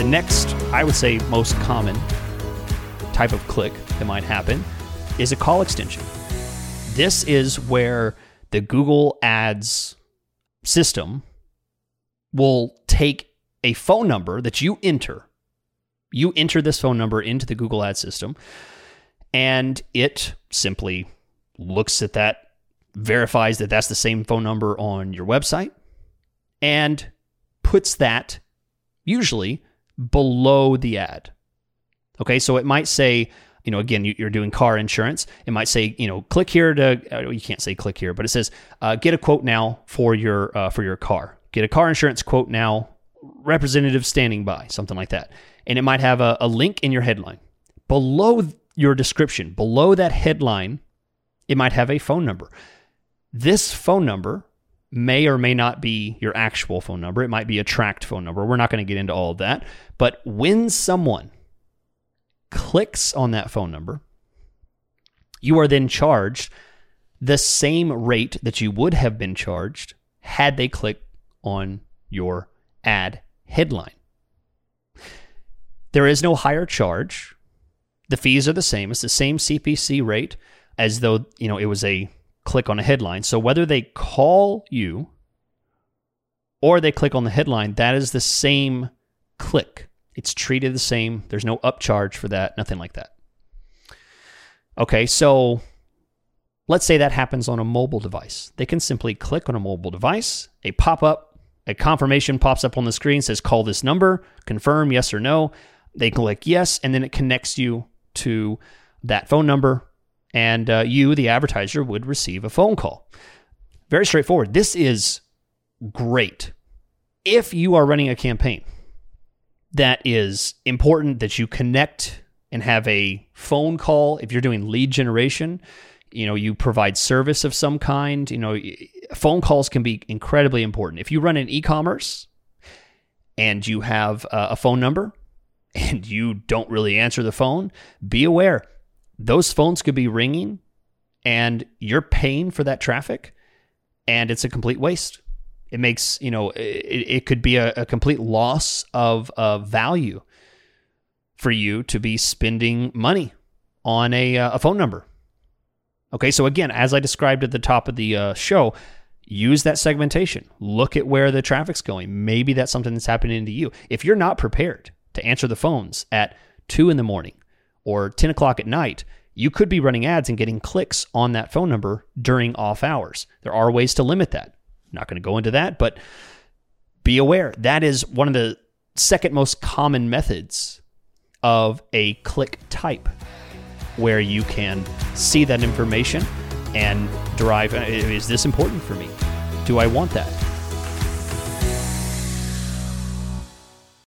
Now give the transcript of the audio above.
The next, I would say, most common type of click that might happen is a call extension. This is where the Google Ads system will take a phone number that you enter. You enter this phone number into the Google Ads system, and it simply looks at that, verifies that that's the same phone number on your website, and puts that usually below the ad. Okay, so it might say, you know, again, you're doing car insurance. It might say, you know, click here to. Uh, you can't say click here, but it says, uh, get a quote now for your uh, for your car. Get a car insurance quote now. Representative standing by, something like that, and it might have a, a link in your headline below your description. Below that headline, it might have a phone number. This phone number may or may not be your actual phone number. It might be a tracked phone number. We're not going to get into all of that. But when someone clicks on that phone number, you are then charged the same rate that you would have been charged had they clicked on your ad headline. There is no higher charge. The fees are the same. It's the same CPC rate as though, you know, it was a click on a headline. So whether they call you or they click on the headline, that is the same click. It's treated the same. There's no upcharge for that, nothing like that. Okay, so let's say that happens on a mobile device. They can simply click on a mobile device, a pop up, a confirmation pops up on the screen, says call this number, confirm yes or no. They click yes, and then it connects you to that phone number, and uh, you, the advertiser, would receive a phone call. Very straightforward. This is great if you are running a campaign that is important that you connect and have a phone call if you're doing lead generation you know you provide service of some kind you know phone calls can be incredibly important if you run an e-commerce and you have a phone number and you don't really answer the phone be aware those phones could be ringing and you're paying for that traffic and it's a complete waste it makes you know it, it could be a, a complete loss of value for you to be spending money on a, uh, a phone number. Okay, so again, as I described at the top of the uh, show, use that segmentation. Look at where the traffic's going. Maybe that's something that's happening to you. If you're not prepared to answer the phones at two in the morning or 10 o'clock at night, you could be running ads and getting clicks on that phone number during off hours. There are ways to limit that. I'm not going to go into that, but be aware that is one of the second most common methods of a click type where you can see that information and derive is this important for me? Do I want that?